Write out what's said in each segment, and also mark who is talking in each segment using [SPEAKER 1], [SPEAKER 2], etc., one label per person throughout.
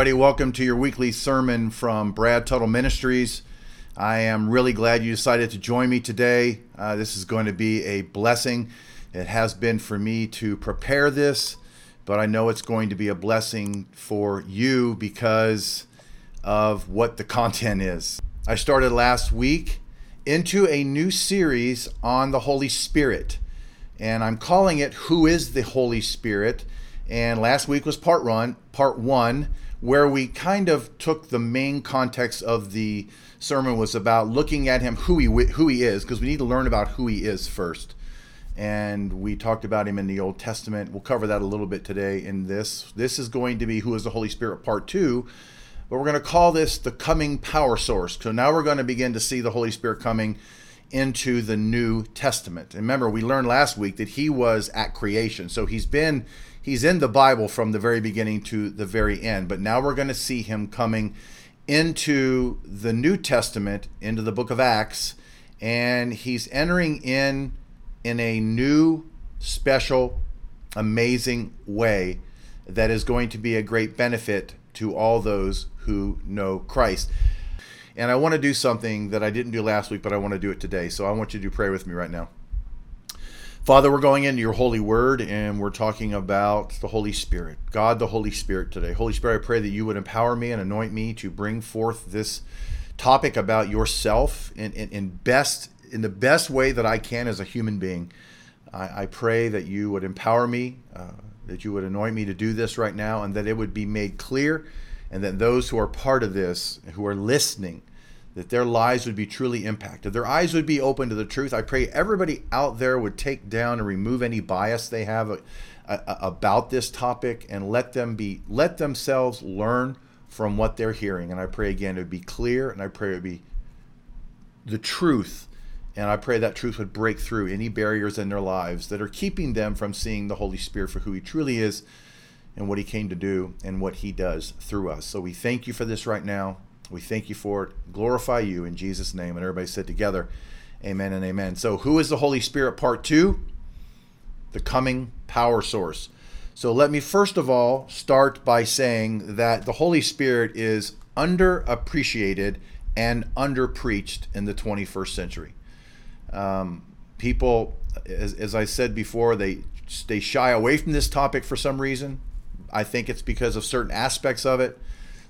[SPEAKER 1] everybody. Welcome to your weekly sermon from Brad Tuttle Ministries. I am really glad you decided to join me today. Uh, this is going to be a blessing. It has been for me to prepare this, but I know it's going to be a blessing for you because of what the content is. I started last week into a new series on the Holy Spirit, and I'm calling it Who is the Holy Spirit? And last week was part one, part one, where we kind of took the main context of the sermon was about looking at him who he who he is because we need to learn about who he is first. And we talked about him in the Old Testament. We'll cover that a little bit today in this. This is going to be who is the Holy Spirit part 2, but we're going to call this the coming power source. So now we're going to begin to see the Holy Spirit coming into the New Testament. And remember, we learned last week that he was at creation. So he's been he's in the Bible from the very beginning to the very end. But now we're going to see him coming into the New Testament, into the book of Acts, and he's entering in in a new, special, amazing way that is going to be a great benefit to all those who know Christ. And I want to do something that I didn't do last week, but I want to do it today. So I want you to pray with me right now. Father, we're going into your holy word and we're talking about the Holy Spirit, God the Holy Spirit today. Holy Spirit, I pray that you would empower me and anoint me to bring forth this topic about yourself in, in, in best in the best way that I can as a human being. I, I pray that you would empower me, uh, that you would anoint me to do this right now, and that it would be made clear, and that those who are part of this, who are listening, that their lives would be truly impacted. Their eyes would be open to the truth. I pray everybody out there would take down and remove any bias they have a, a, about this topic and let them be let themselves learn from what they're hearing. And I pray again it would be clear and I pray it would be the truth. And I pray that truth would break through any barriers in their lives that are keeping them from seeing the Holy Spirit for who he truly is and what he came to do and what he does through us. So we thank you for this right now. We thank you for it. Glorify you in Jesus' name. And everybody said together, Amen and amen. So, who is the Holy Spirit? Part two, the coming power source. So, let me first of all start by saying that the Holy Spirit is underappreciated and underpreached in the 21st century. Um, people, as, as I said before, they they shy away from this topic for some reason. I think it's because of certain aspects of it.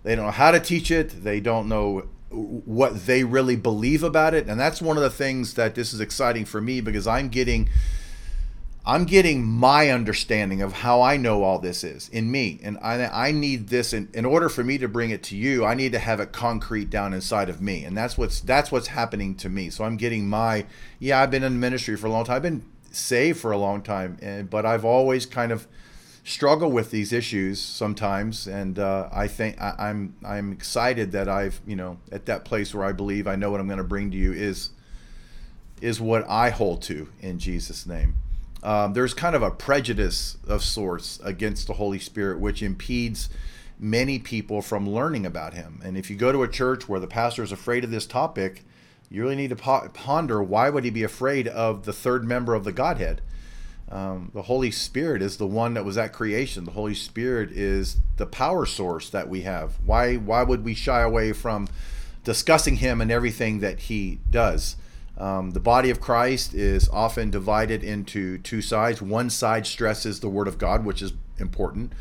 [SPEAKER 1] They don't know how to teach it. They don't know what they really believe about it. And that's one of the things that this is exciting for me because I'm getting I'm getting my understanding of how I know all this is in me. And I, I need this in, in order for me to bring it to you, I need to have it concrete down inside of me. And that's what's that's what's happening to me. So I'm getting my yeah, I've been in ministry for a long time. I've been saved for a long time, and, but I've always kind of struggle with these issues sometimes, and uh, I think I, I'm I'm excited that I've you know at that place where I believe I know what I'm going to bring to you is is what I hold to in Jesus' name. Um, there's kind of a prejudice of sorts against the Holy Spirit, which impedes many people from learning about Him. And if you go to a church where the pastor is afraid of this topic, you really need to ponder why would he be afraid of the third member of the Godhead? Um, the Holy Spirit is the one that was at creation. The Holy Spirit is the power source that we have. Why why would we shy away from discussing Him and everything that He does? Um, the body of Christ is often divided into two sides. One side stresses the Word of God, which is important,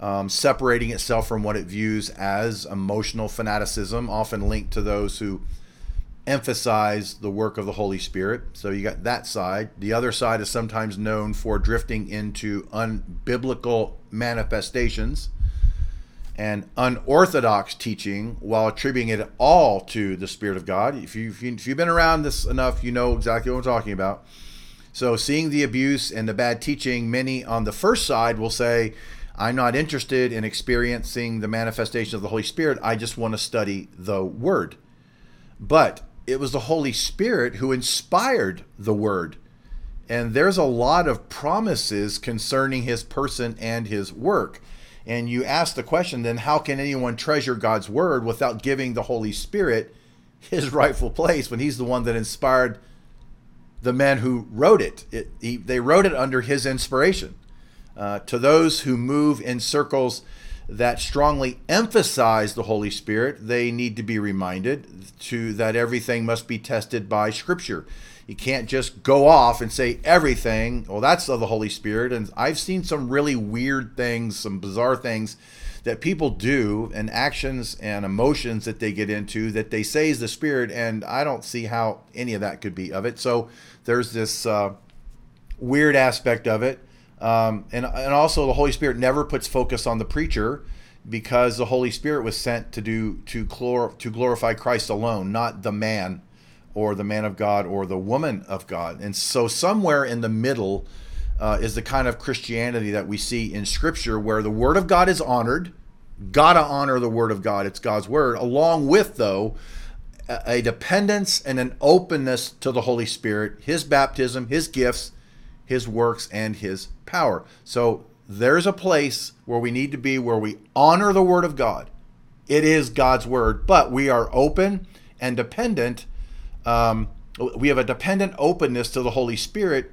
[SPEAKER 1] um, separating itself from what it views as emotional fanaticism, often linked to those who emphasize the work of the Holy Spirit. So you got that side. The other side is sometimes known for drifting into unbiblical manifestations and unorthodox teaching while attributing it all to the Spirit of God. If, you, if you've been around this enough, you know exactly what I'm talking about. So, seeing the abuse and the bad teaching, many on the first side will say, I'm not interested in experiencing the manifestation of the Holy Spirit. I just want to study the Word. But it was the Holy Spirit who inspired the word. And there's a lot of promises concerning his person and his work. And you ask the question then, how can anyone treasure God's word without giving the Holy Spirit his rightful place when he's the one that inspired the men who wrote it? it he, they wrote it under his inspiration. Uh, to those who move in circles that strongly emphasize the Holy Spirit, they need to be reminded to that everything must be tested by Scripture. You can't just go off and say everything, well, that's of the Holy Spirit. And I've seen some really weird things, some bizarre things that people do and actions and emotions that they get into that they say is the Spirit. And I don't see how any of that could be of it. So there's this uh, weird aspect of it. Um, and, and also, the Holy Spirit never puts focus on the preacher because the Holy Spirit was sent to do to glor- to glorify Christ alone, not the man or the man of God or the woman of God. And so, somewhere in the middle uh, is the kind of Christianity that we see in Scripture where the Word of God is honored. Gotta honor the Word of God, it's God's Word, along with, though, a dependence and an openness to the Holy Spirit, His baptism, His gifts, His works, and His power. So, there's a place where we need to be where we honor the Word of God. It is God's Word, but we are open and dependent um, we have a dependent openness to the Holy Spirit,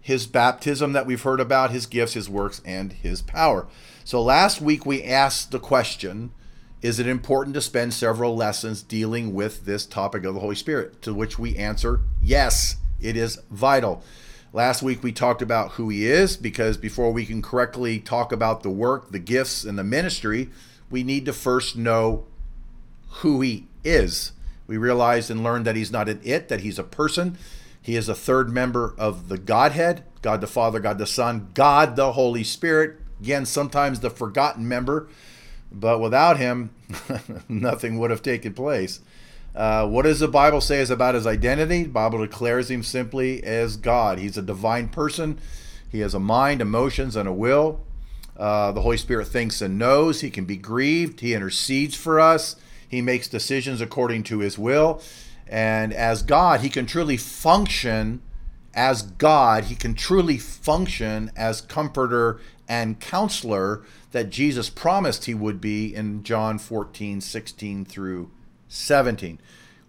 [SPEAKER 1] His baptism that we've heard about, His gifts, His works, and His power. So last week we asked the question Is it important to spend several lessons dealing with this topic of the Holy Spirit? To which we answer yes, it is vital. Last week we talked about who He is because before we can correctly talk about the work, the gifts, and the ministry, we need to first know who He is. We realized and learned that he's not an it, that he's a person. He is a third member of the Godhead God the Father, God the Son, God the Holy Spirit. Again, sometimes the forgotten member, but without him, nothing would have taken place. Uh, what does the Bible say is about his identity? The Bible declares him simply as God. He's a divine person. He has a mind, emotions, and a will. Uh, the Holy Spirit thinks and knows. He can be grieved. He intercedes for us. He makes decisions according to his will. And as God, he can truly function as God. He can truly function as comforter and counselor that Jesus promised he would be in John 14, 16 through 17.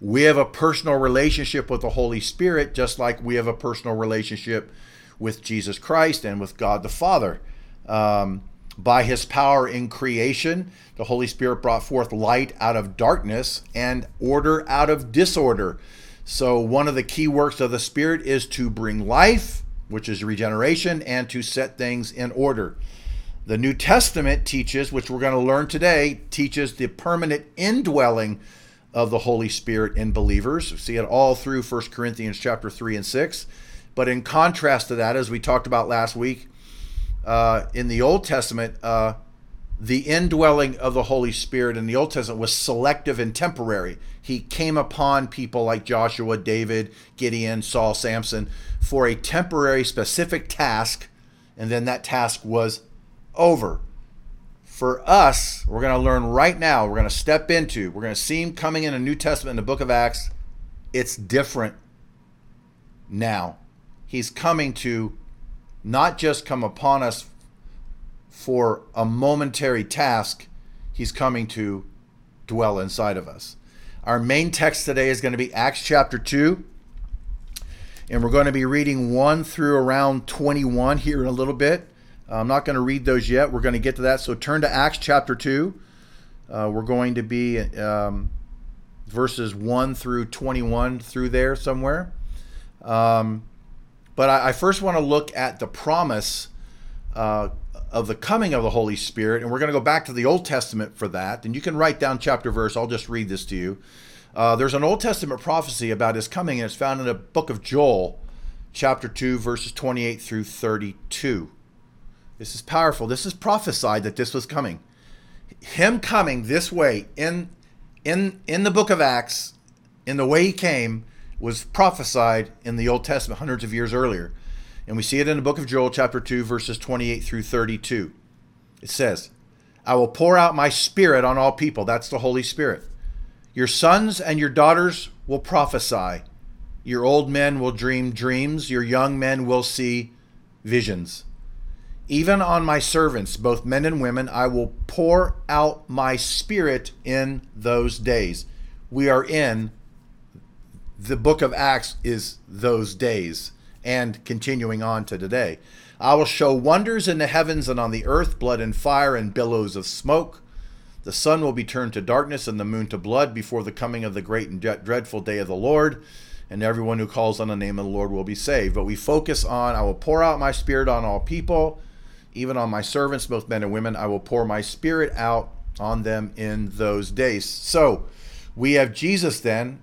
[SPEAKER 1] We have a personal relationship with the Holy Spirit, just like we have a personal relationship with Jesus Christ and with God the Father. Um, by his power in creation, the Holy Spirit brought forth light out of darkness and order out of disorder. So, one of the key works of the Spirit is to bring life, which is regeneration, and to set things in order. The New Testament teaches, which we're going to learn today, teaches the permanent indwelling of the Holy Spirit in believers. We see it all through 1 Corinthians chapter 3 and 6. But in contrast to that, as we talked about last week, uh, in the Old Testament, uh, the indwelling of the Holy Spirit in the Old Testament was selective and temporary. He came upon people like Joshua, David, Gideon, Saul, Samson for a temporary, specific task, and then that task was over. For us, we're going to learn right now, we're going to step into, we're going to see him coming in a New Testament in the book of Acts. It's different now. He's coming to not just come upon us for a momentary task, he's coming to dwell inside of us. Our main text today is going to be Acts chapter 2. And we're going to be reading 1 through around 21 here in a little bit. I'm not going to read those yet. We're going to get to that. So turn to Acts chapter 2. Uh, we're going to be um, verses 1 through 21 through there somewhere. Um, but I, I first want to look at the promise uh, of the coming of the Holy Spirit, and we're going to go back to the Old Testament for that. And you can write down chapter verse. I'll just read this to you. Uh, there's an Old Testament prophecy about his coming, and it's found in the book of Joel, chapter 2, verses 28 through 32. This is powerful. This is prophesied that this was coming. Him coming this way in in in the book of Acts, in the way he came, was prophesied in the Old Testament hundreds of years earlier. And we see it in the book of Joel, chapter 2, verses 28 through 32. It says, I will pour out my spirit on all people. That's the Holy Spirit. Your sons and your daughters will prophesy. Your old men will dream dreams. Your young men will see visions. Even on my servants, both men and women, I will pour out my spirit in those days. We are in the book of Acts is those days and continuing on to today. I will show wonders in the heavens and on the earth, blood and fire and billows of smoke. The sun will be turned to darkness and the moon to blood before the coming of the great and dreadful day of the Lord. And everyone who calls on the name of the Lord will be saved. But we focus on, I will pour out my spirit on all people, even on my servants, both men and women. I will pour my spirit out on them in those days. So we have Jesus then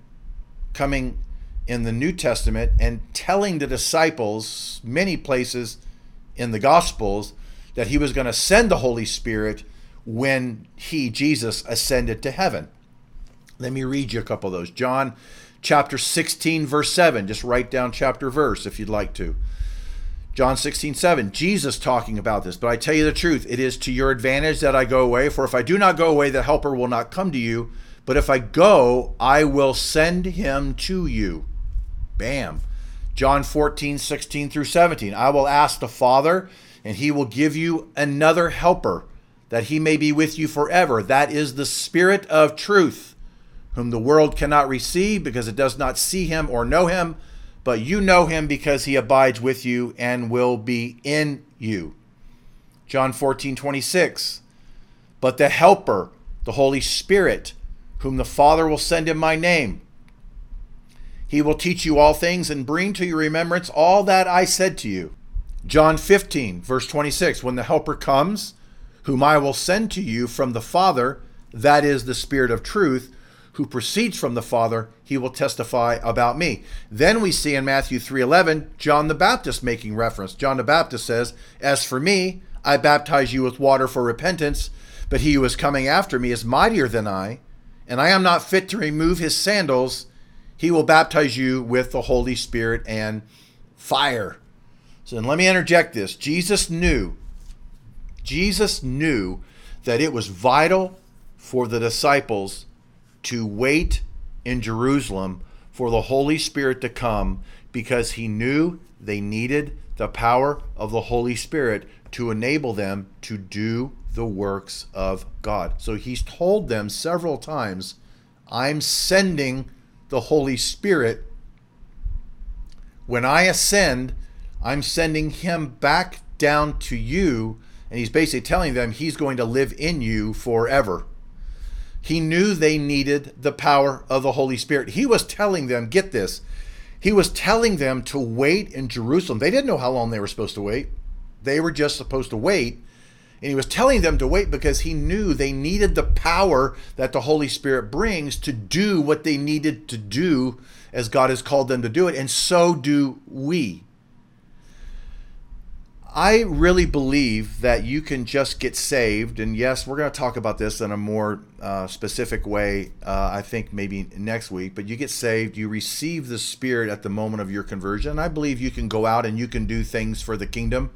[SPEAKER 1] coming in the New Testament and telling the disciples many places in the Gospels that he was going to send the Holy Spirit when he, Jesus, ascended to heaven. Let me read you a couple of those. John chapter 16, verse 7. Just write down chapter verse if you'd like to. John 16, 7. Jesus talking about this. But I tell you the truth, it is to your advantage that I go away. For if I do not go away, the Helper will not come to you. But if I go, I will send him to you. Bam. John 14, 16 through 17. I will ask the Father, and he will give you another helper that he may be with you forever. That is the Spirit of truth, whom the world cannot receive because it does not see him or know him, but you know him because he abides with you and will be in you. John 14, 26. But the Helper, the Holy Spirit, whom the Father will send in my name, he will teach you all things and bring to your remembrance all that I said to you. John 15, verse 26. When the Helper comes, whom I will send to you from the Father, that is the Spirit of truth, who proceeds from the Father, he will testify about me. Then we see in Matthew 3:11 John the Baptist making reference. John the Baptist says, "As for me, I baptize you with water for repentance, but he who is coming after me is mightier than I, and I am not fit to remove his sandals. He will baptize you with the Holy Spirit and fire." So let me interject this. Jesus knew Jesus knew that it was vital for the disciples to wait in Jerusalem for the Holy Spirit to come because he knew they needed the power of the Holy Spirit to enable them to do the works of God. So he's told them several times, I'm sending the Holy Spirit. When I ascend, I'm sending him back down to you and he's basically telling them he's going to live in you forever. He knew they needed the power of the Holy Spirit. He was telling them, get this, he was telling them to wait in Jerusalem. They didn't know how long they were supposed to wait, they were just supposed to wait. And he was telling them to wait because he knew they needed the power that the Holy Spirit brings to do what they needed to do as God has called them to do it. And so do we. I really believe that you can just get saved. And yes, we're going to talk about this in a more uh, specific way, uh, I think maybe next week. But you get saved, you receive the Spirit at the moment of your conversion. And I believe you can go out and you can do things for the kingdom.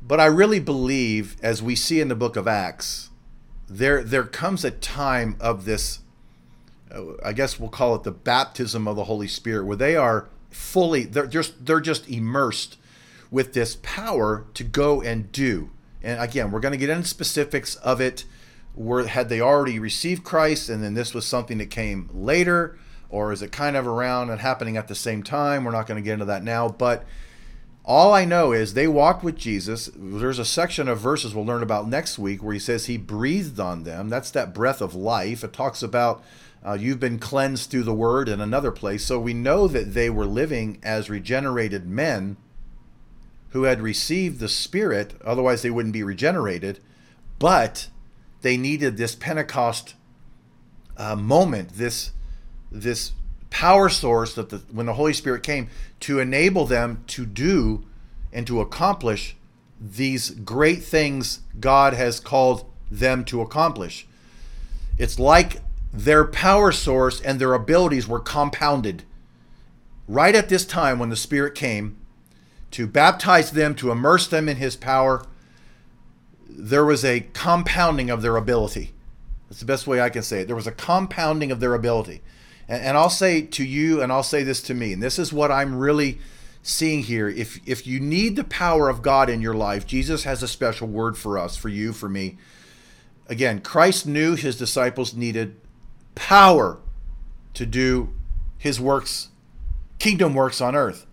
[SPEAKER 1] But I really believe, as we see in the book of Acts, there, there comes a time of this, uh, I guess we'll call it the baptism of the Holy Spirit, where they are fully, they're just, they're just immersed with this power to go and do. And again, we're going to get into specifics of it. Were had they already received Christ, and then this was something that came later, or is it kind of around and happening at the same time? We're not going to get into that now, but all I know is they walked with Jesus. There's a section of verses we'll learn about next week where he says he breathed on them. That's that breath of life. It talks about uh, you've been cleansed through the word in another place. So we know that they were living as regenerated men who had received the Spirit, otherwise they wouldn't be regenerated, but they needed this Pentecost uh, moment, this this power source that the, when the Holy Spirit came to enable them to do and to accomplish these great things God has called them to accomplish. It's like their power source and their abilities were compounded. Right at this time when the Spirit came, to baptize them, to immerse them in his power, there was a compounding of their ability. That's the best way I can say it. There was a compounding of their ability. And, and I'll say to you, and I'll say this to me, and this is what I'm really seeing here. If if you need the power of God in your life, Jesus has a special word for us, for you, for me. Again, Christ knew his disciples needed power to do his works, kingdom works on earth.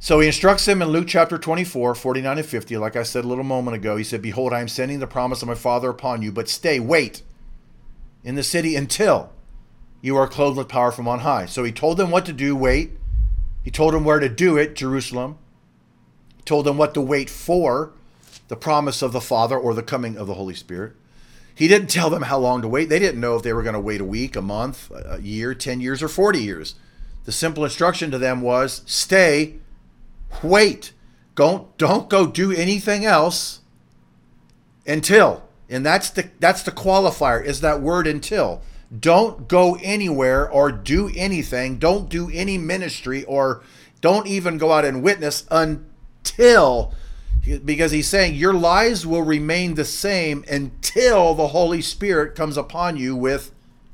[SPEAKER 1] So he instructs them in Luke chapter 24, 49 and 50. Like I said a little moment ago, he said, Behold, I am sending the promise of my Father upon you, but stay, wait in the city until you are clothed with power from on high. So he told them what to do, wait. He told them where to do it, Jerusalem. He told them what to wait for, the promise of the Father or the coming of the Holy Spirit. He didn't tell them how long to wait. They didn't know if they were going to wait a week, a month, a year, 10 years, or 40 years. The simple instruction to them was stay, wait. Don't, don't go do anything else until. And that's the that's the qualifier is that word until. Don't go anywhere or do anything. Don't do any ministry or don't even go out and witness until because he's saying your lives will remain the same until the Holy Spirit comes upon you with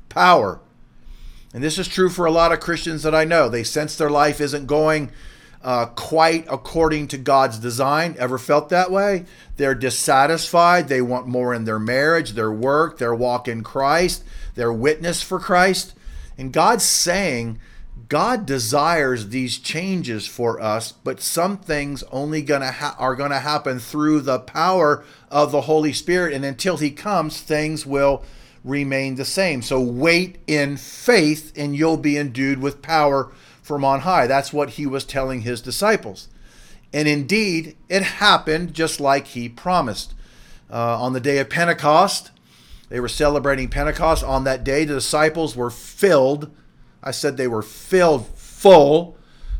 [SPEAKER 1] power. And this is true for a lot of Christians that I know. They sense their life isn't going uh, quite according to God's design. Ever felt that way? They're dissatisfied. They want more in their marriage, their work, their walk in Christ, their witness for Christ. And God's saying, God desires these changes for us, but some things only gonna ha- are going to happen through the power of the Holy Spirit, and until He comes, things will remain the same. So wait in faith, and you'll be endued with power from on high. That's what He was telling His disciples, and indeed, it happened just like He promised. Uh, on the day of Pentecost, they were celebrating Pentecost. On that day, the disciples were filled I said they were filled full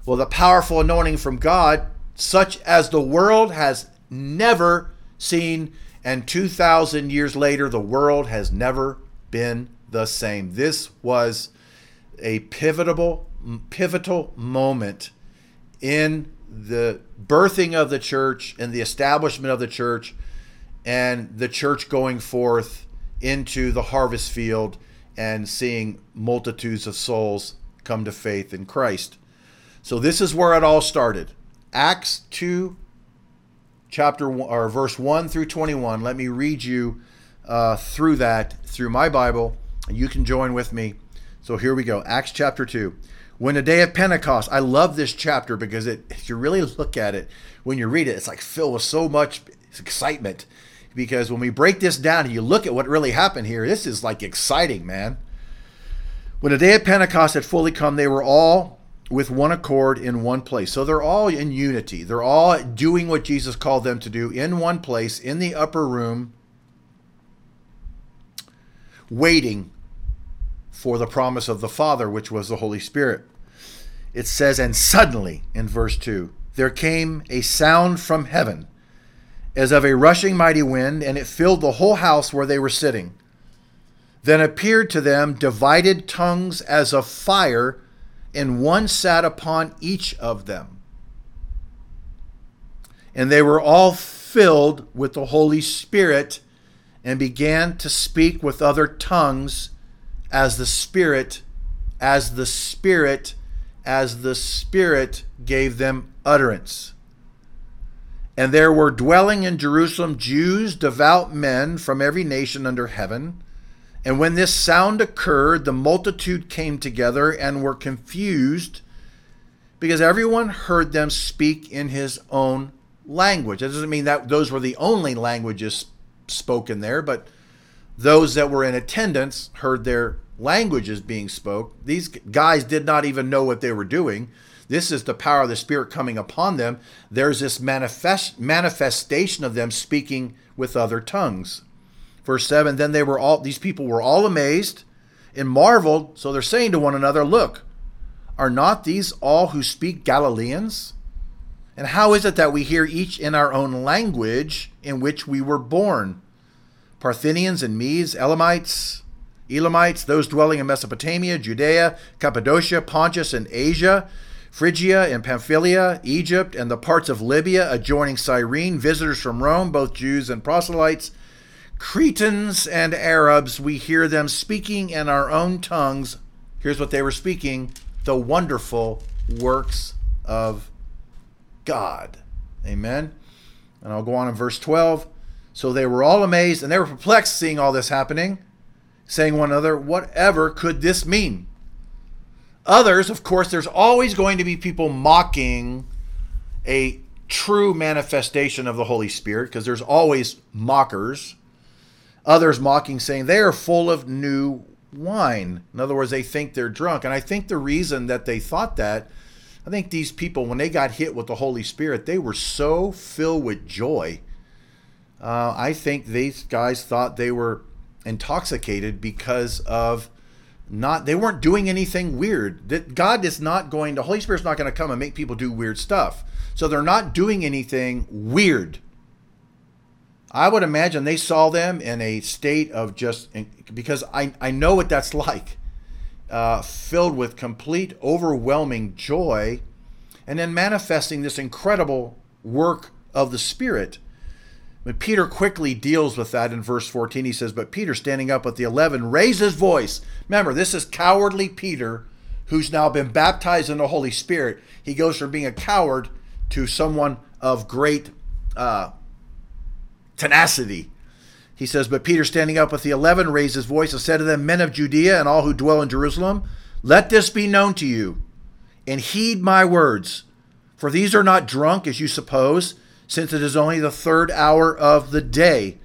[SPEAKER 1] with a powerful anointing from God, such as the world has never seen. And 2,000 years later, the world has never been the same. This was a pivotal, pivotal moment in the birthing of the church and the establishment of the church and the church going forth into the harvest field and seeing multitudes of souls come to faith in Christ. So this is where it all started. Acts 2 chapter 1, or verse 1 through 21. Let me read you uh, through that through my Bible and you can join with me. So here we go. Acts chapter 2. When the day of Pentecost, I love this chapter because it if you really look at it, when you read it, it's like filled with so much excitement because when we break this down and you look at what really happened here, this is like exciting, man. When the day of Pentecost had fully come, they were all with one accord in one place. So they're all in unity. They're all doing what Jesus called them to do in one place in the upper room, waiting for the promise of the Father, which was the Holy Spirit. It says, And suddenly, in verse 2, there came a sound from heaven as of a rushing mighty wind, and it filled the whole house where they were sitting. Then appeared to them divided tongues as of fire, and one sat upon each of them. And they were all filled with the Holy Spirit and began to speak with other tongues as the Spirit, as the Spirit, as the Spirit gave them utterance. And there were dwelling in Jerusalem Jews, devout men from every nation under heaven. And when this sound occurred, the multitude came together and were confused because everyone heard them speak in his own language. That doesn't mean that those were the only languages spoken there, but those that were in attendance heard their languages being spoke. These guys did not even know what they were doing. This is the power of the Spirit coming upon them. There's this manifest, manifestation of them speaking with other tongues. Verse 7 Then they were all, these people were all amazed and marveled. So they're saying to one another, Look, are not these all who speak Galileans? And how is it that we hear each in our own language in which we were born? Parthians and Medes, Elamites, Elamites, those dwelling in Mesopotamia, Judea, Cappadocia, Pontus, and Asia Phrygia and Pamphylia, Egypt, and the parts of Libya adjoining Cyrene, visitors from Rome, both Jews and proselytes, Cretans and Arabs, we hear them speaking in our own tongues. Here's what they were speaking the wonderful works of God. Amen. And I'll go on in verse 12. So they were all amazed and they were perplexed seeing all this happening, saying one another, Whatever could this mean? Others, of course, there's always going to be people mocking a true manifestation of the Holy Spirit because there's always mockers. Others mocking, saying they are full of new wine. In other words, they think they're drunk. And I think the reason that they thought that, I think these people, when they got hit with the Holy Spirit, they were so filled with joy. Uh, I think these guys thought they were intoxicated because of not they weren't doing anything weird. That god is not going the holy spirit's not going to come and make people do weird stuff. So they're not doing anything weird. I would imagine they saw them in a state of just because i, I know what that's like uh, filled with complete overwhelming joy and then manifesting this incredible work of the spirit but Peter quickly deals with that in verse 14. He says, But Peter, standing up with the eleven, raised his voice. Remember, this is cowardly Peter, who's now been baptized in the Holy Spirit. He goes from being a coward to someone of great uh, tenacity. He says, But Peter, standing up with the eleven, raised his voice and said to them, Men of Judea and all who dwell in Jerusalem, let this be known to you, and heed my words. For these are not drunk, as you suppose since it is only the third hour of the day.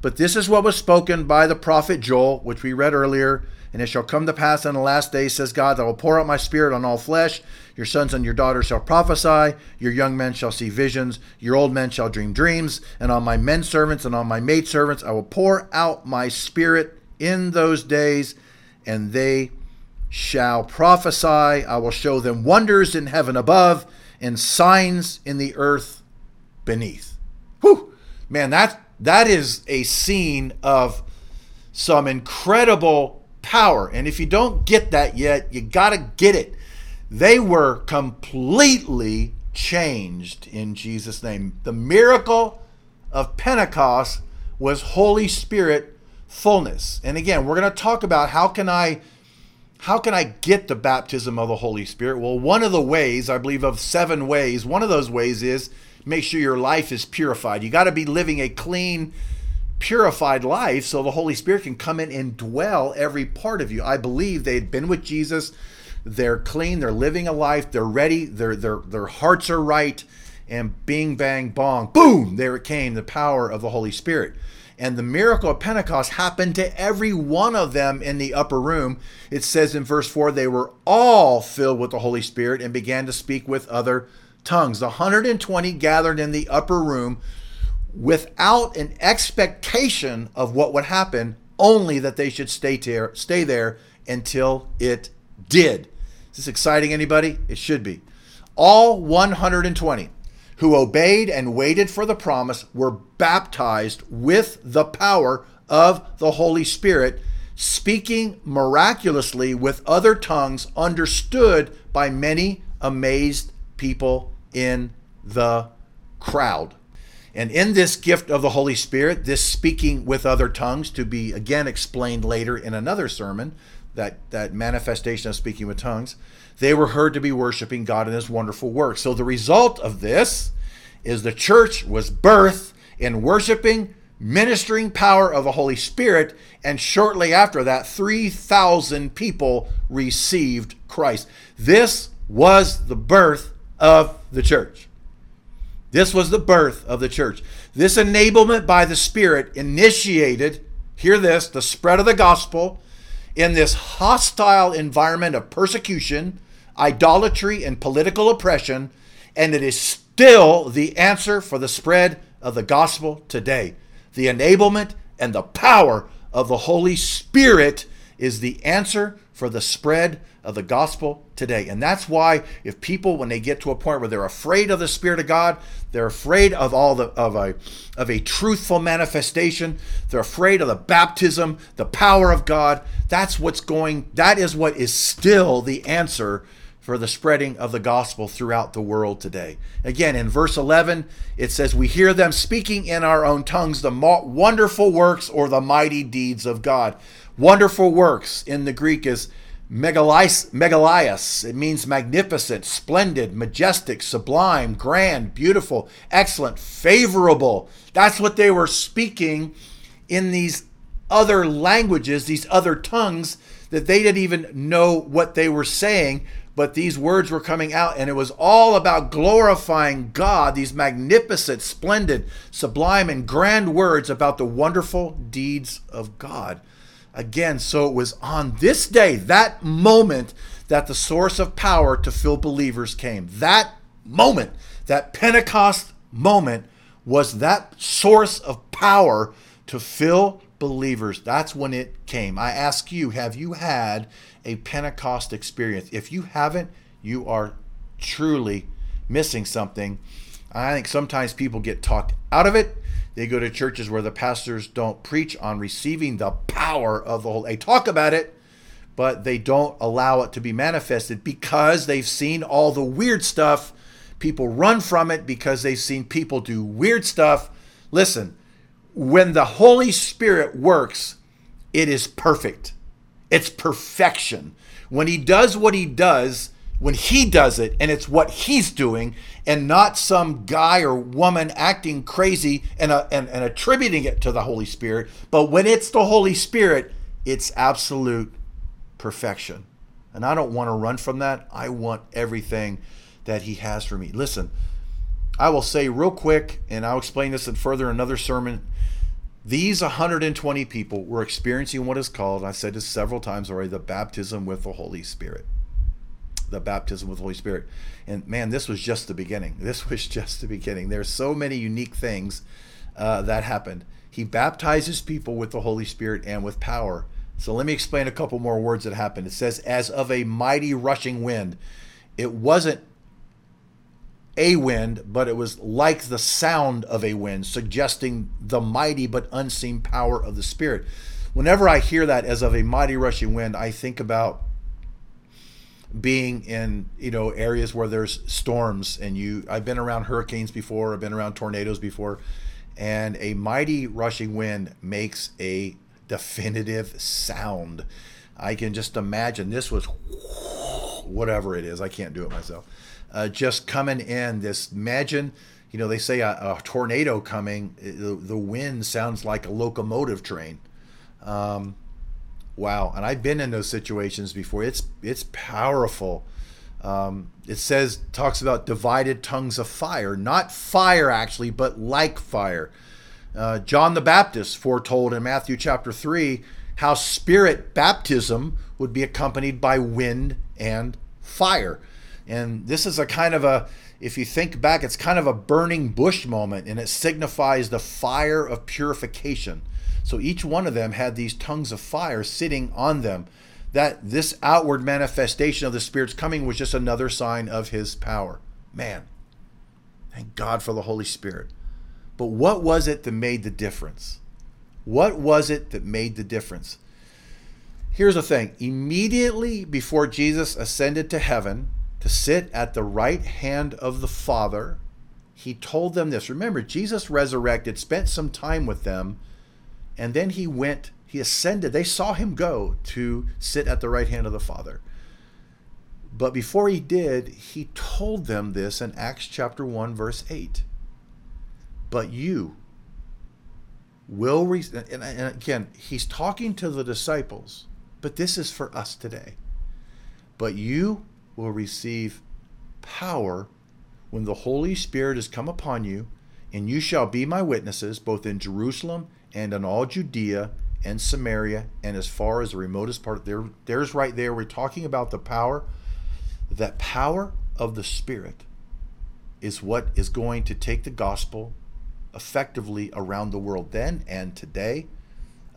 [SPEAKER 1] But this is what was spoken by the prophet Joel, which we read earlier. And it shall come to pass in the last days, says God, that I will pour out my spirit on all flesh. Your sons and your daughters shall prophesy. Your young men shall see visions. Your old men shall dream dreams. And on my men servants and on my maid servants I will pour out my spirit in those days, and they shall prophesy. I will show them wonders in heaven above and signs in the earth beneath. Whew! Man, that that is a scene of some incredible power. And if you don't get that yet, you got to get it. They were completely changed in Jesus' name. The miracle of Pentecost was Holy Spirit fullness. And again, we're going to talk about how can I how can I get the baptism of the Holy Spirit? Well, one of the ways, I believe of seven ways, one of those ways is make sure your life is purified. You got to be living a clean, purified life so the Holy Spirit can come in and dwell every part of you. I believe they had been with Jesus. They're clean, they're living a life, they're ready, their their their hearts are right, and bing bang bong, boom, there it came, the power of the Holy Spirit. And the miracle of Pentecost happened to every one of them in the upper room. It says in verse 4 they were all filled with the Holy Spirit and began to speak with other tongues. The 120 gathered in the upper room without an expectation of what would happen, only that they should stay there, stay there until it did. Is this exciting, anybody? It should be. All 120 who obeyed and waited for the promise were baptized with the power of the Holy Spirit, speaking miraculously with other tongues understood by many amazed people in the crowd. And in this gift of the Holy Spirit, this speaking with other tongues, to be again explained later in another sermon, that, that manifestation of speaking with tongues, they were heard to be worshiping God in his wonderful work. So the result of this is the church was birthed in worshiping, ministering power of the Holy Spirit, and shortly after that, 3,000 people received Christ. This was the birth of the church. This was the birth of the church. This enablement by the Spirit initiated, hear this, the spread of the gospel in this hostile environment of persecution, idolatry, and political oppression, and it is still the answer for the spread of the gospel today. The enablement and the power of the Holy Spirit is the answer for the spread of the gospel today. And that's why if people when they get to a point where they're afraid of the spirit of God, they're afraid of all the of a of a truthful manifestation, they're afraid of the baptism, the power of God, that's what's going that is what is still the answer for the spreading of the gospel throughout the world today. Again, in verse 11, it says, We hear them speaking in our own tongues the wonderful works or the mighty deeds of God. Wonderful works in the Greek is megaleia. It means magnificent, splendid, majestic, sublime, grand, beautiful, excellent, favorable. That's what they were speaking in these other languages, these other tongues that they didn't even know what they were saying, but these words were coming out, and it was all about glorifying God, these magnificent, splendid, sublime, and grand words about the wonderful deeds of God. Again, so it was on this day, that moment, that the source of power to fill believers came. That moment, that Pentecost moment, was that source of power to fill believers. That's when it came. I ask you, have you had a Pentecost experience? If you haven't, you are truly missing something. I think sometimes people get talked out of it. They go to churches where the pastors don't preach on receiving the power of the Holy. They talk about it, but they don't allow it to be manifested because they've seen all the weird stuff. People run from it because they've seen people do weird stuff. Listen, when the Holy Spirit works, it is perfect. It's perfection. When He does what He does, when He does it, and it's what He's doing, and not some guy or woman acting crazy and, uh, and, and attributing it to the Holy Spirit, but when it's the Holy Spirit, it's absolute perfection. And I don't want to run from that. I want everything that He has for me. Listen, I will say real quick, and I'll explain this in further another sermon these 120 people were experiencing what is called, I've said this several times already, the baptism with the Holy Spirit. The baptism with the Holy Spirit. And man, this was just the beginning. This was just the beginning. There's so many unique things uh, that happened. He baptizes people with the Holy Spirit and with power. So let me explain a couple more words that happened. It says, as of a mighty rushing wind. It wasn't a wind, but it was like the sound of a wind, suggesting the mighty but unseen power of the Spirit. Whenever I hear that as of a mighty rushing wind, I think about being in you know areas where there's storms and you I've been around hurricanes before, I've been around tornadoes before, and a mighty rushing wind makes a definitive sound. I can just imagine this was whatever it is. I can't do it myself uh, just coming in. This imagine, you know, they say a, a tornado coming. The, the, wind sounds like a locomotive train. Um, wow, and I've been in those situations before. It's it's powerful. Um, it says talks about divided tongues of fire, not fire actually, but like fire. Uh, John the Baptist foretold in Matthew chapter three how spirit baptism would be accompanied by wind and fire. And this is a kind of a, if you think back, it's kind of a burning bush moment and it signifies the fire of purification. So each one of them had these tongues of fire sitting on them. That this outward manifestation of the Spirit's coming was just another sign of His power. Man, thank God for the Holy Spirit. But what was it that made the difference? What was it that made the difference? Here's the thing immediately before Jesus ascended to heaven, to sit at the right hand of the Father. He told them this. Remember, Jesus resurrected, spent some time with them, and then he went, he ascended. They saw him go to sit at the right hand of the Father. But before he did, he told them this in Acts chapter 1, verse 8. But you will, re- and again, he's talking to the disciples, but this is for us today. But you will receive power when the Holy Spirit has come upon you, and you shall be my witnesses both in Jerusalem and in all Judea and Samaria and as far as the remotest part. There, there's right there. We're talking about the power. That power of the Spirit is what is going to take the gospel effectively around the world then and today.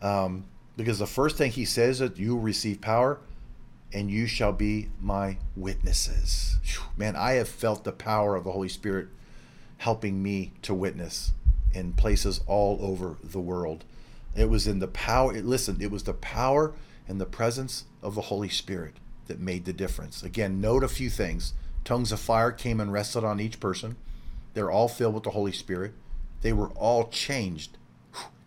[SPEAKER 1] Um, because the first thing he says is that you will receive power and you shall be my witnesses. Man, I have felt the power of the Holy Spirit helping me to witness in places all over the world. It was in the power, listen, it was the power and the presence of the Holy Spirit that made the difference. Again, note a few things. Tongues of fire came and rested on each person. They're all filled with the Holy Spirit. They were all changed.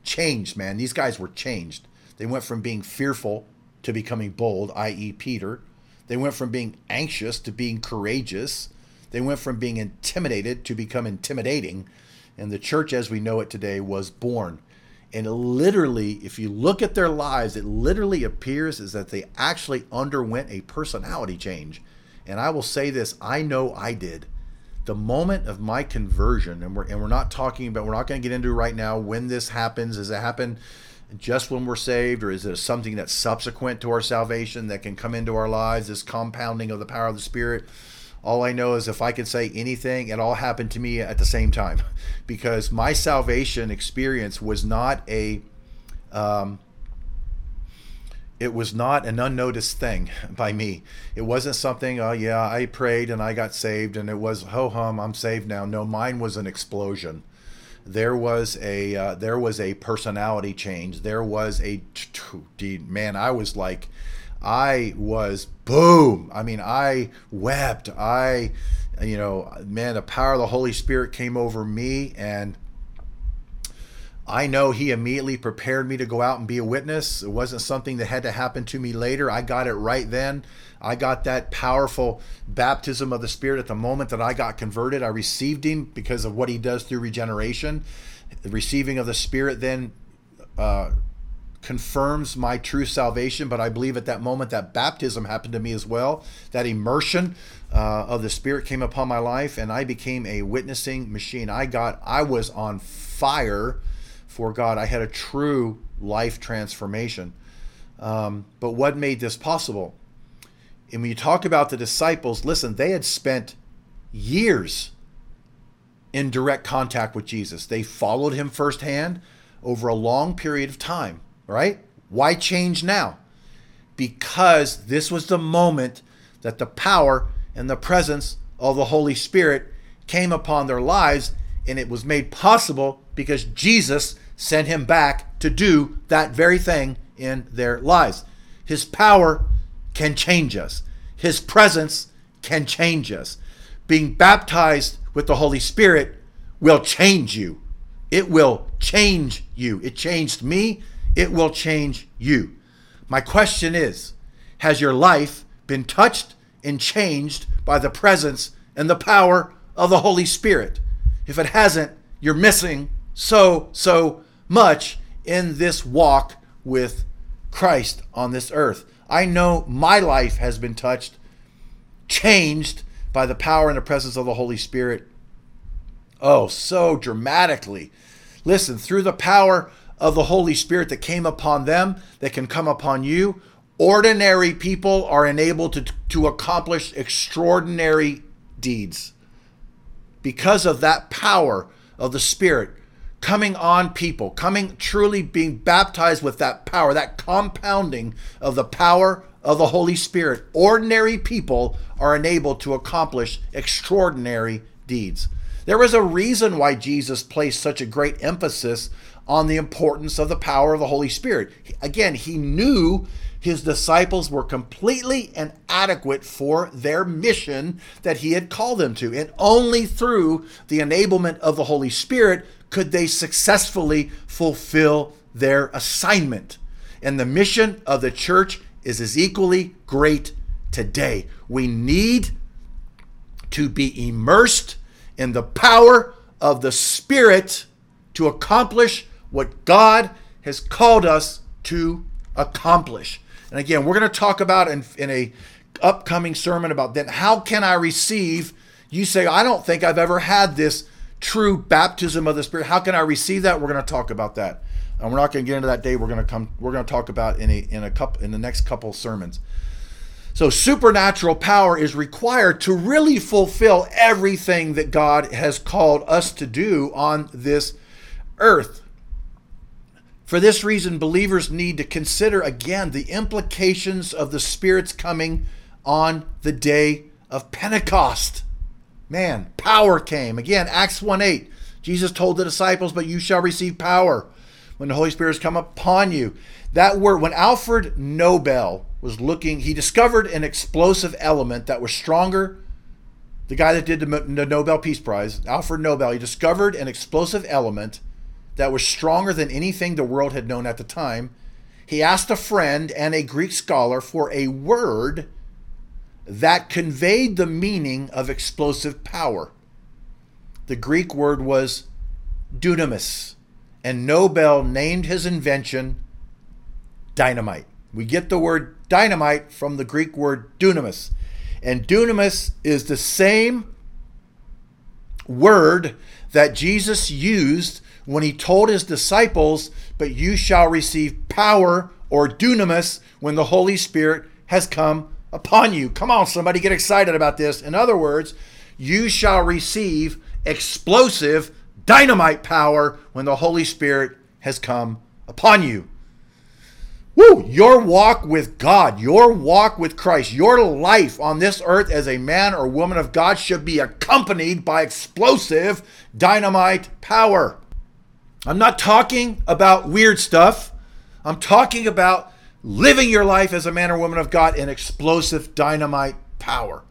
[SPEAKER 1] Changed, man. These guys were changed. They went from being fearful to becoming bold, i.e., Peter. They went from being anxious to being courageous. They went from being intimidated to become intimidating. And the church as we know it today was born. And literally, if you look at their lives, it literally appears as that they actually underwent a personality change. And I will say this I know I did. The moment of my conversion, and we're, and we're not talking about, we're not going to get into right now when this happens. Does it happen just when we're saved, or is it something that's subsequent to our salvation that can come into our lives, this compounding of the power of the Spirit? All I know is if I could say anything, it all happened to me at the same time because my salvation experience was not a. Um, it was not an unnoticed thing by me. It wasn't something, oh yeah, I prayed and I got saved and it was ho hum, I'm saved now. No, mine was an explosion. There was a uh, there was a personality change. There was a man. I was like, I was boom. I mean, I wept. I, you know, man, the power of the Holy Spirit came over me, and I know He immediately prepared me to go out and be a witness. It wasn't something that had to happen to me later. I got it right then. I got that powerful baptism of the Spirit at the moment that I got converted. I received Him because of what He does through regeneration. The receiving of the Spirit then. Uh, confirms my true salvation, but I believe at that moment that baptism happened to me as well. That immersion uh, of the Spirit came upon my life, and I became a witnessing machine. I got, I was on fire for God. I had a true life transformation. Um, but what made this possible? And when you talk about the disciples, listen, they had spent years in direct contact with Jesus. They followed him firsthand over a long period of time right? Why change now? Because this was the moment that the power and the presence of the Holy Spirit came upon their lives, and it was made possible because Jesus sent him back to do that very thing in their lives. His power can change us, His presence can change us. Being baptized with the Holy Spirit will change you. It will change you. It changed me. It will change you. My question is Has your life been touched and changed by the presence and the power of the Holy Spirit? If it hasn't, you're missing so, so much in this walk with Christ on this earth. I know my life has been touched, changed by the power and the presence of the Holy Spirit. Oh, so dramatically. Listen, through the power of the Holy Spirit that came upon them, that can come upon you. Ordinary people are enabled to, to accomplish extraordinary deeds because of that power of the Spirit coming on people, coming truly being baptized with that power, that compounding of the power of the Holy Spirit. Ordinary people are enabled to accomplish extraordinary deeds. There was a reason why Jesus placed such a great emphasis on the importance of the power of the Holy Spirit. Again, he knew his disciples were completely inadequate for their mission that he had called them to. And only through the enablement of the Holy Spirit could they successfully fulfill their assignment. And the mission of the church is as equally great today. We need to be immersed in the power of the Spirit to accomplish what God has called us to accomplish. And again, we're going to talk about in, in a upcoming sermon about then how can I receive you say I don't think I've ever had this true baptism of the spirit. How can I receive that? We're going to talk about that. And we're not going to get into that day. We're going to come we're going to talk about in a in a couple in the next couple sermons. So supernatural power is required to really fulfill everything that God has called us to do on this earth. For this reason, believers need to consider again the implications of the Spirit's coming on the day of Pentecost. Man, power came. Again, Acts 1 8. Jesus told the disciples, But you shall receive power when the Holy Spirit has come upon you. That word, when Alfred Nobel was looking, he discovered an explosive element that was stronger. The guy that did the Nobel Peace Prize, Alfred Nobel, he discovered an explosive element that was stronger than anything the world had known at the time. He asked a friend and a Greek scholar for a word that conveyed the meaning of explosive power. The Greek word was dunamis, and Nobel named his invention dynamite. We get the word dynamite from the Greek word dunamis. And dunamis is the same word that Jesus used when he told his disciples, But you shall receive power or dunamis when the Holy Spirit has come upon you. Come on, somebody get excited about this. In other words, you shall receive explosive dynamite power when the Holy Spirit has come upon you. Woo! Your walk with God, your walk with Christ, your life on this earth as a man or woman of God should be accompanied by explosive dynamite power. I'm not talking about weird stuff. I'm talking about living your life as a man or woman of God in explosive dynamite power.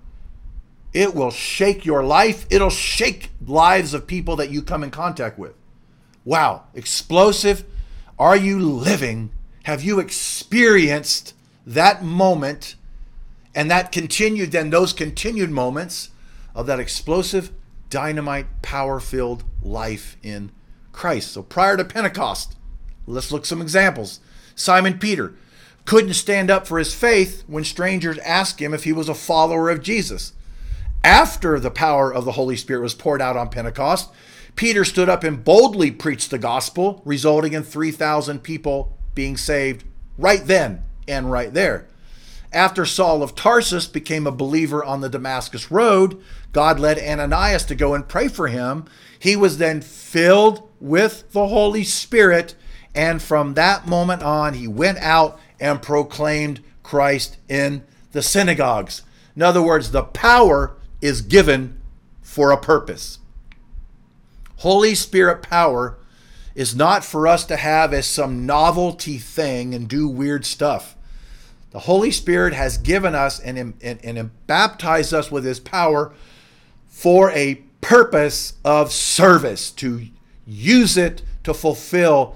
[SPEAKER 1] It will shake your life, it'll shake lives of people that you come in contact with. Wow, explosive. Are you living? Have you experienced that moment and that continued, then those continued moments of that explosive, dynamite, power filled life in Christ? So prior to Pentecost, let's look some examples. Simon Peter couldn't stand up for his faith when strangers asked him if he was a follower of Jesus. After the power of the Holy Spirit was poured out on Pentecost, Peter stood up and boldly preached the gospel, resulting in 3,000 people being saved right then and right there. After Saul of Tarsus became a believer on the Damascus Road, God led Ananias to go and pray for him. He was then filled with the Holy Spirit, and from that moment on, he went out and proclaimed Christ in the synagogues. In other words, the power is given for a purpose. Holy Spirit power is not for us to have as some novelty thing and do weird stuff. The Holy Spirit has given us and, and, and baptized us with His power for a purpose of service, to use it to fulfill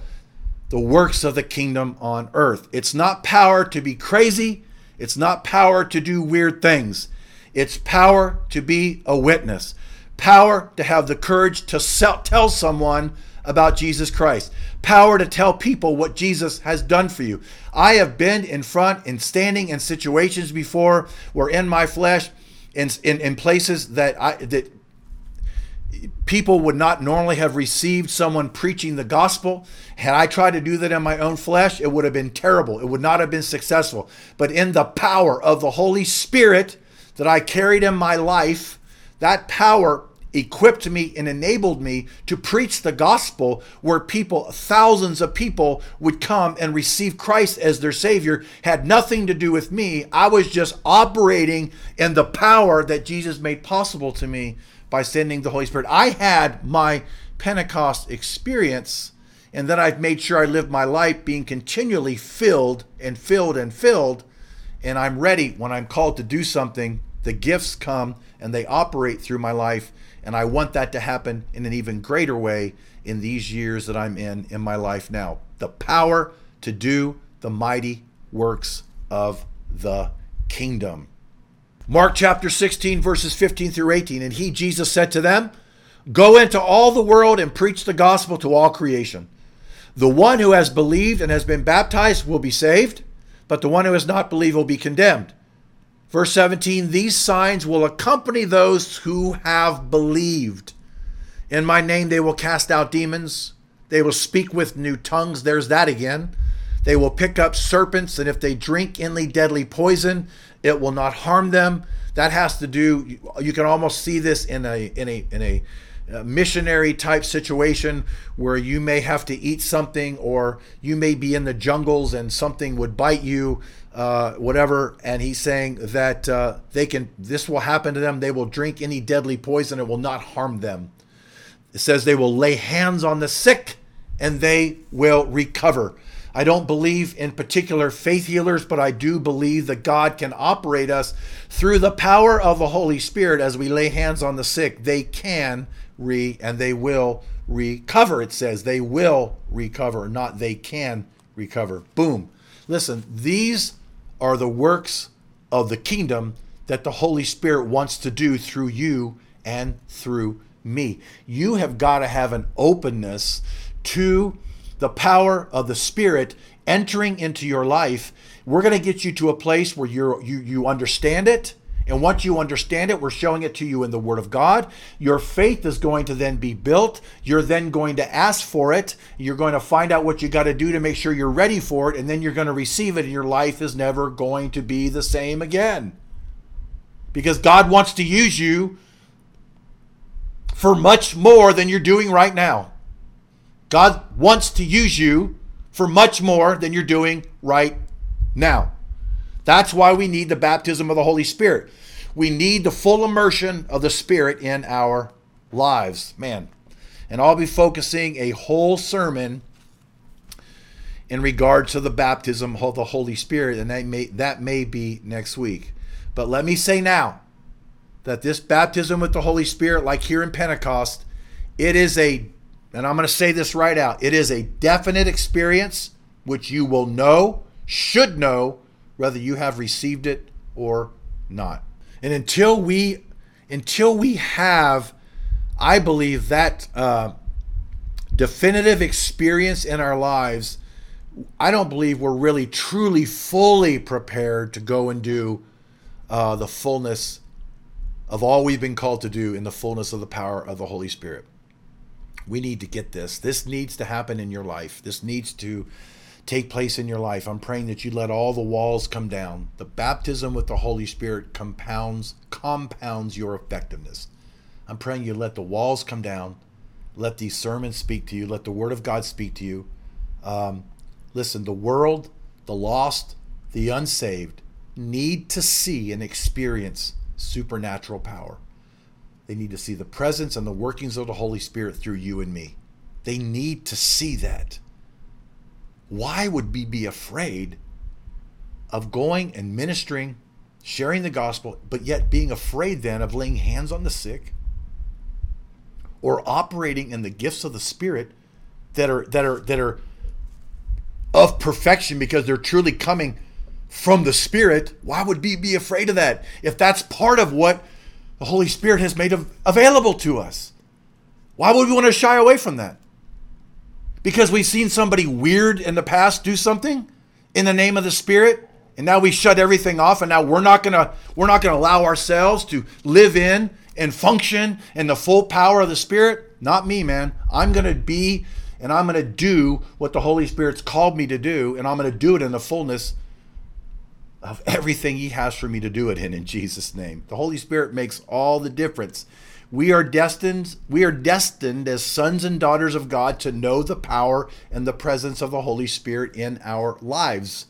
[SPEAKER 1] the works of the kingdom on earth. It's not power to be crazy, it's not power to do weird things. It's power to be a witness, power to have the courage to tell someone about Jesus Christ, power to tell people what Jesus has done for you. I have been in front and standing in situations before where in my flesh, in, in, in places that I that people would not normally have received someone preaching the gospel. Had I tried to do that in my own flesh, it would have been terrible. It would not have been successful. But in the power of the Holy Spirit, that I carried in my life, that power equipped me and enabled me to preach the gospel where people, thousands of people, would come and receive Christ as their Savior, had nothing to do with me. I was just operating in the power that Jesus made possible to me by sending the Holy Spirit. I had my Pentecost experience, and then I've made sure I live my life being continually filled and filled and filled and I'm ready when I'm called to do something. The gifts come and they operate through my life. And I want that to happen in an even greater way in these years that I'm in in my life now. The power to do the mighty works of the kingdom. Mark chapter 16, verses 15 through 18. And he, Jesus, said to them, Go into all the world and preach the gospel to all creation. The one who has believed and has been baptized will be saved but the one who has not believed will be condemned. Verse 17 These signs will accompany those who have believed. In my name they will cast out demons, they will speak with new tongues. There's that again. They will pick up serpents, and if they drink any deadly poison, it will not harm them. That has to do. You can almost see this in a in a in a missionary type situation where you may have to eat something or you may be in the jungles and something would bite you uh, whatever. And he's saying that uh, they can this will happen to them. They will drink any deadly poison. It will not harm them. It says they will lay hands on the sick and they will recover I don't believe in particular faith healers, but I do believe that God can operate us through the power of the Holy Spirit as we lay hands on the sick. They can re and they will recover. It says they will recover, not they can recover. Boom. Listen, these are the works of the kingdom that the Holy Spirit wants to do through you and through me. You have got to have an openness to the power of the Spirit entering into your life, we're going to get you to a place where you're, you you understand it. And once you understand it, we're showing it to you in the Word of God. Your faith is going to then be built. You're then going to ask for it. You're going to find out what you got to do to make sure you're ready for it. And then you're going to receive it. And your life is never going to be the same again. Because God wants to use you for much more than you're doing right now. God wants to use you for much more than you're doing right now. That's why we need the baptism of the Holy Spirit. We need the full immersion of the Spirit in our lives. Man. And I'll be focusing a whole sermon in regards to the baptism of the Holy Spirit, and that may that may be next week. But let me say now that this baptism with the Holy Spirit, like here in Pentecost, it is a, and I'm going to say this right out, it is a definite experience which you will know, should know, whether you have received it or not. And until we until we have, I believe that uh, definitive experience in our lives, I don't believe we're really truly fully prepared to go and do uh, the fullness of all we've been called to do in the fullness of the power of the Holy Spirit. We need to get this. This needs to happen in your life. This needs to take place in your life. I'm praying that you let all the walls come down. The baptism with the Holy Spirit compounds compounds your effectiveness. I'm praying you let the walls come down. Let these sermons speak to you. Let the Word of God speak to you. Um, listen, the world, the lost, the unsaved need to see and experience supernatural power. They need to see the presence and the workings of the Holy Spirit through you and me. They need to see that why would we be afraid of going and ministering, sharing the gospel, but yet being afraid then of laying hands on the sick or operating in the gifts of the Spirit that are that are that are of perfection because they're truly coming from the Spirit? Why would we be afraid of that if that's part of what the Holy Spirit has made available to us? Why would we want to shy away from that? because we've seen somebody weird in the past do something in the name of the spirit and now we shut everything off and now we're not to we're not to allow ourselves to live in and function in the full power of the spirit not me man i'm to be and i'm to do what the holy spirit's called me to do and i'm to do it in the fullness of everything he has for me to do it in in jesus name the holy spirit makes all the difference we are destined we are destined as sons and daughters of God to know the power and the presence of the Holy Spirit in our lives.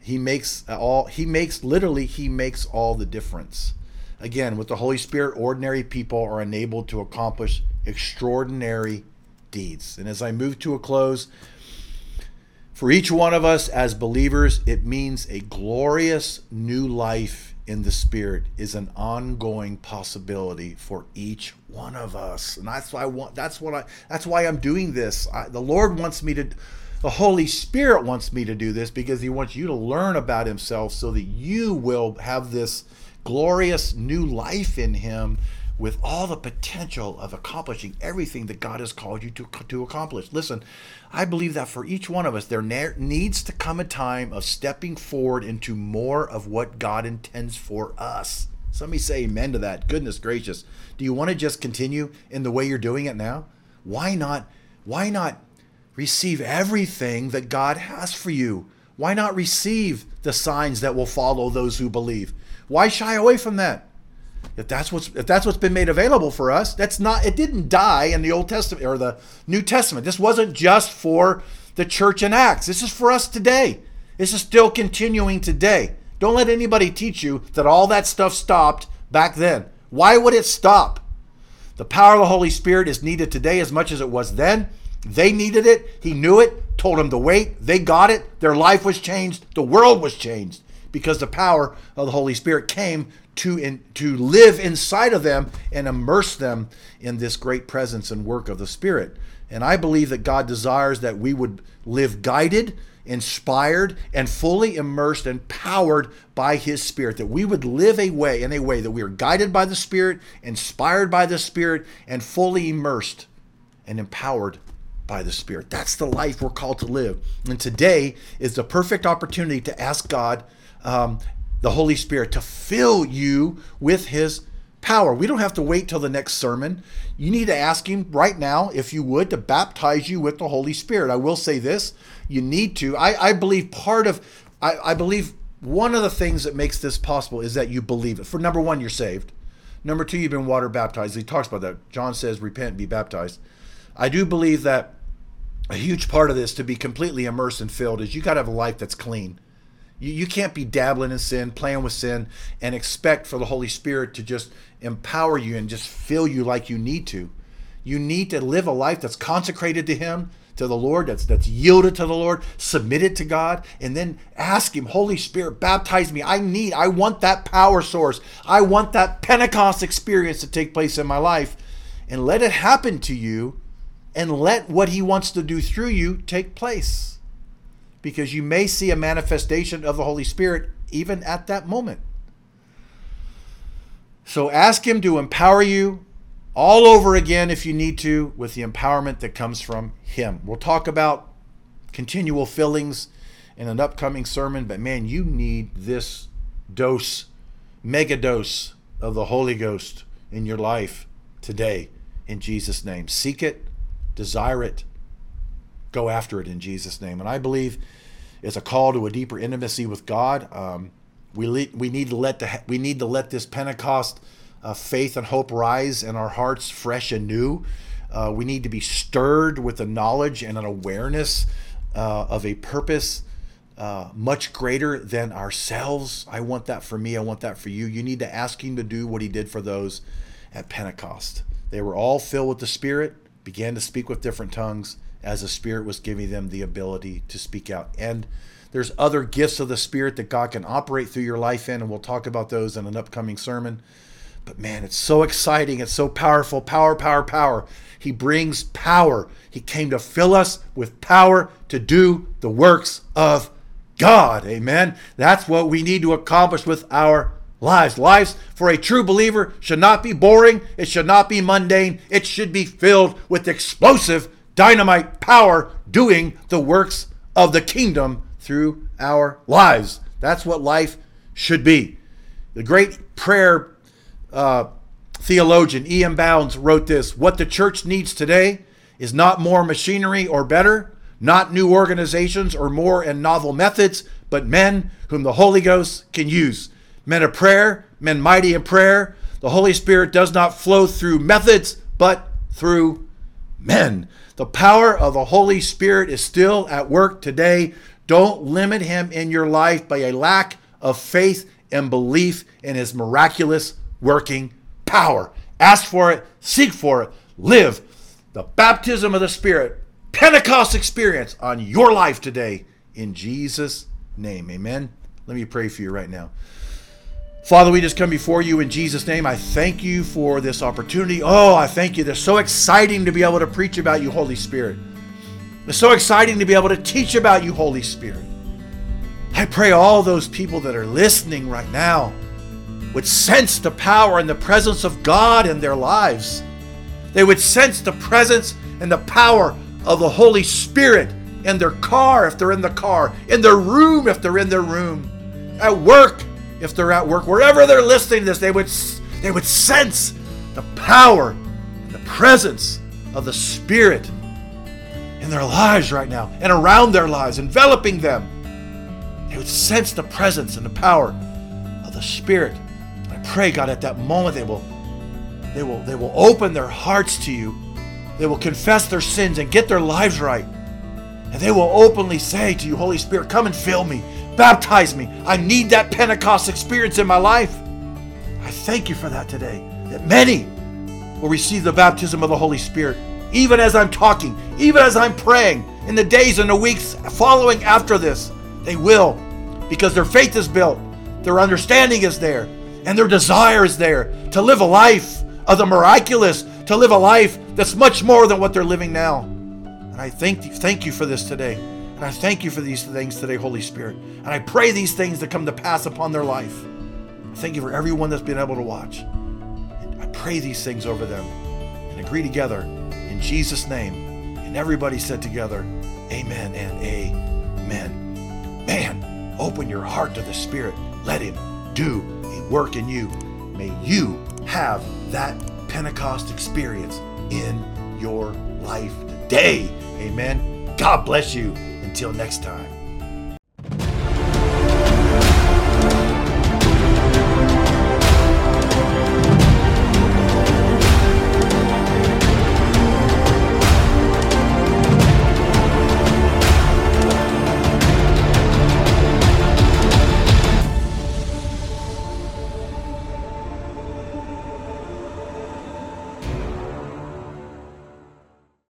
[SPEAKER 1] He makes all he makes literally he makes all the difference. Again, with the Holy Spirit, ordinary people are enabled to accomplish extraordinary deeds. And as I move to a close, for each one of us as believers, it means a glorious new life in the spirit is an ongoing possibility for each one of us and that's why i want that's what i that's why i'm doing this I, the lord wants me to the holy spirit wants me to do this because he wants you to learn about himself so that you will have this glorious new life in him with all the potential of accomplishing everything that God has called you to, to accomplish. Listen, I believe that for each one of us, there ne- needs to come a time of stepping forward into more of what God intends for us. Somebody say amen to that. Goodness gracious. Do you want to just continue in the way you're doing it now? Why not? Why not receive everything that God has for you? Why not receive the signs that will follow those who believe? Why shy away from that? If that's what's if that's what's been made available for us that's not it didn't die in the old testament or the new testament. This wasn't just for the church in acts. This is for us today. This is still continuing today. Don't let anybody teach you that all that stuff stopped back then. Why would it stop? The power of the holy spirit is needed today as much as it was then. They needed it. He knew it told them to wait. They got it. Their life was changed. The world was changed because the power of the holy spirit came to in, to live inside of them and immerse them in this great presence and work of the Spirit. And I believe that God desires that we would live guided, inspired, and fully immersed and powered by His Spirit. That we would live a way in a way that we are guided by the Spirit, inspired by the Spirit, and fully immersed and empowered by the Spirit. That's the life we're called to live. And today is the perfect opportunity to ask God, um, the Holy Spirit, to fill you with His power. We don't have to wait till the next sermon. You need to ask Him right now, if you would, to baptize you with the Holy Spirit. I will say this you need to. I, I believe part of, I, I believe one of the things that makes this possible is that you believe it. For number one, you're saved. Number two, you've been water baptized. He talks about that. John says, repent, be baptized. I do believe that a huge part of this to be completely immersed and filled is you got to have a life that's clean. You, you can't be dabbling in sin, playing with sin, and expect for the Holy Spirit to just empower you and just fill you like you need to. You need to live a life that's consecrated to Him, to the Lord, that's that's yielded to the Lord, submitted to God, and then ask Him, Holy Spirit, baptize me. I need, I want that power source. I want that Pentecost experience to take place in my life. And let it happen to you and let what he wants to do through you take place. Because you may see a manifestation of the Holy Spirit even at that moment. So ask him to empower you all over again if you need to with the empowerment that comes from him. We'll talk about continual fillings in an upcoming sermon, but man, you need this dose, mega dose of the Holy Ghost in your life today in Jesus' name. Seek it desire it, go after it in Jesus' name. And I believe it's a call to a deeper intimacy with God. Um, we le- we need to let the we need to let this Pentecost uh, faith and hope rise in our hearts, fresh and new. Uh, we need to be stirred with a knowledge and an awareness uh, of a purpose uh, much greater than ourselves. I want that for me. I want that for you. You need to ask Him to do what He did for those at Pentecost. They were all filled with the Spirit began to speak with different tongues as the Spirit was giving them the ability to speak out. And there's other gifts of the Spirit that God can operate through your life in, and we'll talk about those in an upcoming sermon. But man, it's so exciting. It's so powerful. Power, power, power. He brings power. He came to fill us with power to do the works of God. Amen. That's what we need to accomplish with our lives. Lives for a true believer should not be boring, it should not be mundane, it should be filled with explosive dynamite power doing the works of the kingdom through our lives. That's what life should be. The great prayer uh, theologian E.M. Bounds wrote this What the church needs today is not more machinery or better, not new organizations or more and novel methods, but men whom the Holy Ghost can use men of prayer, men mighty in prayer. The Holy Spirit does not flow through methods, but through men. The power of the Holy Spirit is still at work today. Don't limit him in your life by a lack of faith and belief in his miraculous working power. Ask for it, seek for it, live the baptism of the Spirit, Pentecost experience on your life today in Jesus' name. Amen. Let me pray for you right now. Father, we just come before you in Jesus' name. I thank you for this opportunity. Oh, I thank you. It's so exciting to be able to preach about you, Holy Spirit. It's so exciting to be able to teach about you, Holy Spirit. I pray all those people that are listening right now would sense the power and the presence of God in their lives. They would sense the presence and the power of the Holy Spirit in their car if they're in the car, in their room if they're in their room, at work if they're at work, wherever they're listening to this, they would they would sense the power and the presence of the Spirit in their lives right now and around their lives, enveloping them. They would sense the presence and the power of the Spirit. I pray, God, at that moment they will they will they will open their hearts to you. They will confess their sins and get their lives right. And they will openly say to you, Holy Spirit, come and fill me. Baptize me. I need that Pentecost experience in my life. I thank you for that today. That many will receive the baptism of the Holy Spirit, even as I'm talking, even as I'm praying, in the days and the weeks following after this. They will, because their faith is built, their understanding is there, and their desire is there to live a life of the miraculous, to live a life that's much more than what they're living now. And I thank you, thank you for this today. And I thank you for these things today, Holy Spirit. And I pray these things to come to pass upon their life. I thank you for everyone that's been able to watch. And I pray these things over them and agree together in Jesus' name. And everybody said together, Amen and Amen. Man, open your heart to the Spirit. Let Him do a work in you. May you have that Pentecost experience in your life today. Amen. God bless you. Until next time.